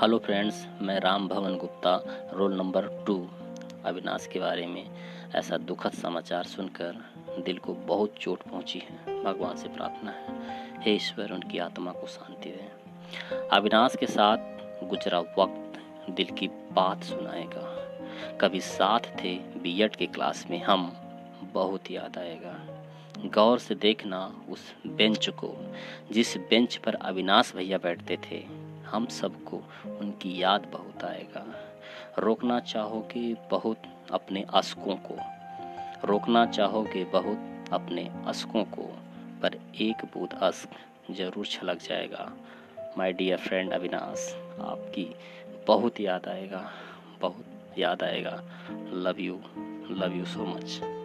Hello friends मैं Ram Bhavan Gupta roll number two Avinash के बारे में ऐसा दुखद समाचार सुनकर दिल को बहुत चोट पहुँची है। भगवान से प्रार्थना है। हे ईश्वर, उनकी आत्मा को शांति दे। अविनाश के साथ गुजरा वक्त दिल की बात सुनाएगा। कभी साथ थे बीएड के क्लास में हम, बहुत याद आएगा। गौर से देखना उस बेंच को, जिस बेंच पर अविनाश भैया बैठते थे। हम सबको उनकी याद बहुत आएगा। रोकना चाहोगे बहुत अपने अशकों को। रोकना चाहोगे बहुत अपने अशकों को, पर एक बूंद अश्क ज़रूर छलक जाएगा। माय डियर फ्रेंड अविनाश, आपकी बहुत याद आएगा, बहुत याद आएगा। Love you love you so much